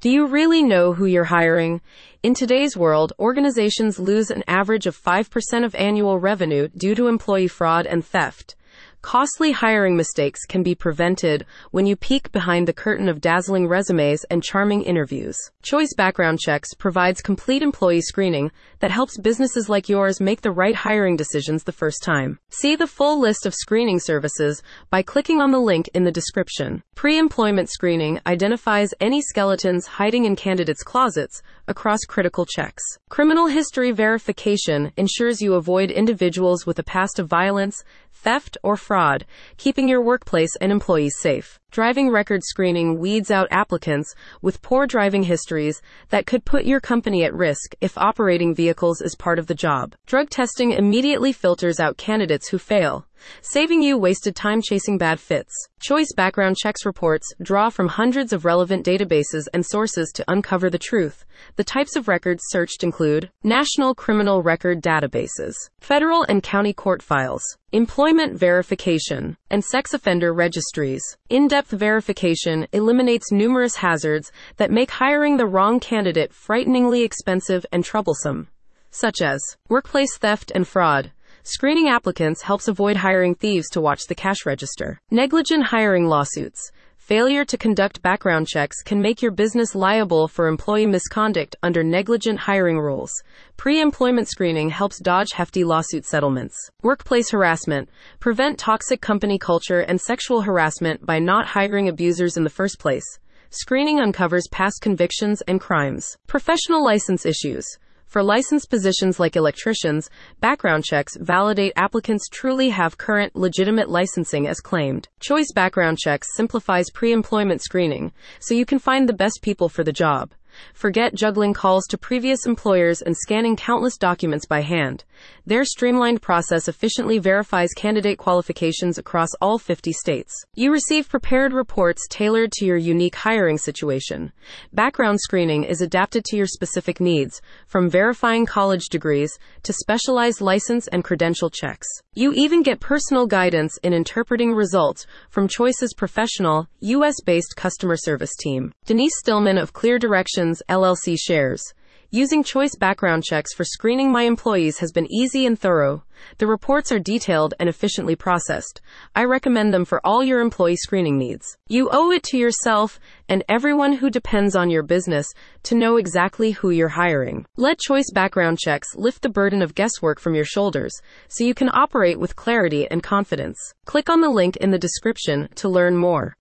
Do you really know who you're hiring? In today's world, organizations lose an average of 5% of annual revenue due to employee fraud and theft. Costly hiring mistakes can be prevented when you peek behind the curtain of dazzling resumes and charming interviews. Choice Background Checks provides complete employee screening that helps businesses like yours make the right hiring decisions the first time. See the full list of screening services by clicking on the link in the description. Pre-employment screening identifies any skeletons hiding in candidates' closets across critical checks. Criminal history verification ensures you avoid individuals with a past of violence, theft, or fraud, keeping your workplace and employees safe. Driving record screening weeds out applicants with poor driving histories that could put your company at risk if operating vehicles is part of the job. Drug testing immediately filters out candidates who fail, saving you wasted time chasing bad fits. Choice background checks reports draw from hundreds of relevant databases and sources to uncover the truth. The types of records searched include National Criminal Record Databases, federal and county court files, employment verification, and sex offender registries. In-depth verification eliminates numerous hazards that make hiring the wrong candidate frighteningly expensive and troublesome, such as workplace theft and fraud. Screening applicants helps avoid hiring thieves to watch the cash register. Negligent hiring lawsuits. Failure to conduct background checks can make your business liable for employee misconduct under negligent hiring rules. Pre employment screening helps dodge hefty lawsuit settlements. Workplace harassment. Prevent toxic company culture and sexual harassment by not hiring abusers in the first place. Screening uncovers past convictions and crimes. Professional license issues. For licensed positions like electricians, background checks validate applicants truly have current, legitimate licensing as claimed. Choice Background Checks simplifies pre employment screening so you can find the best people for the job. Forget juggling calls to previous employers and scanning countless documents by hand. Their streamlined process efficiently verifies candidate qualifications across all 50 states. You receive prepared reports tailored to your unique hiring situation. Background screening is adapted to your specific needs, from verifying college degrees to specialized license and credential checks. You even get personal guidance in interpreting results from Choice's professional, US based customer service team. Denise Stillman of Clear Directions LLC shares. Using choice background checks for screening my employees has been easy and thorough. The reports are detailed and efficiently processed. I recommend them for all your employee screening needs. You owe it to yourself and everyone who depends on your business to know exactly who you're hiring. Let choice background checks lift the burden of guesswork from your shoulders so you can operate with clarity and confidence. Click on the link in the description to learn more.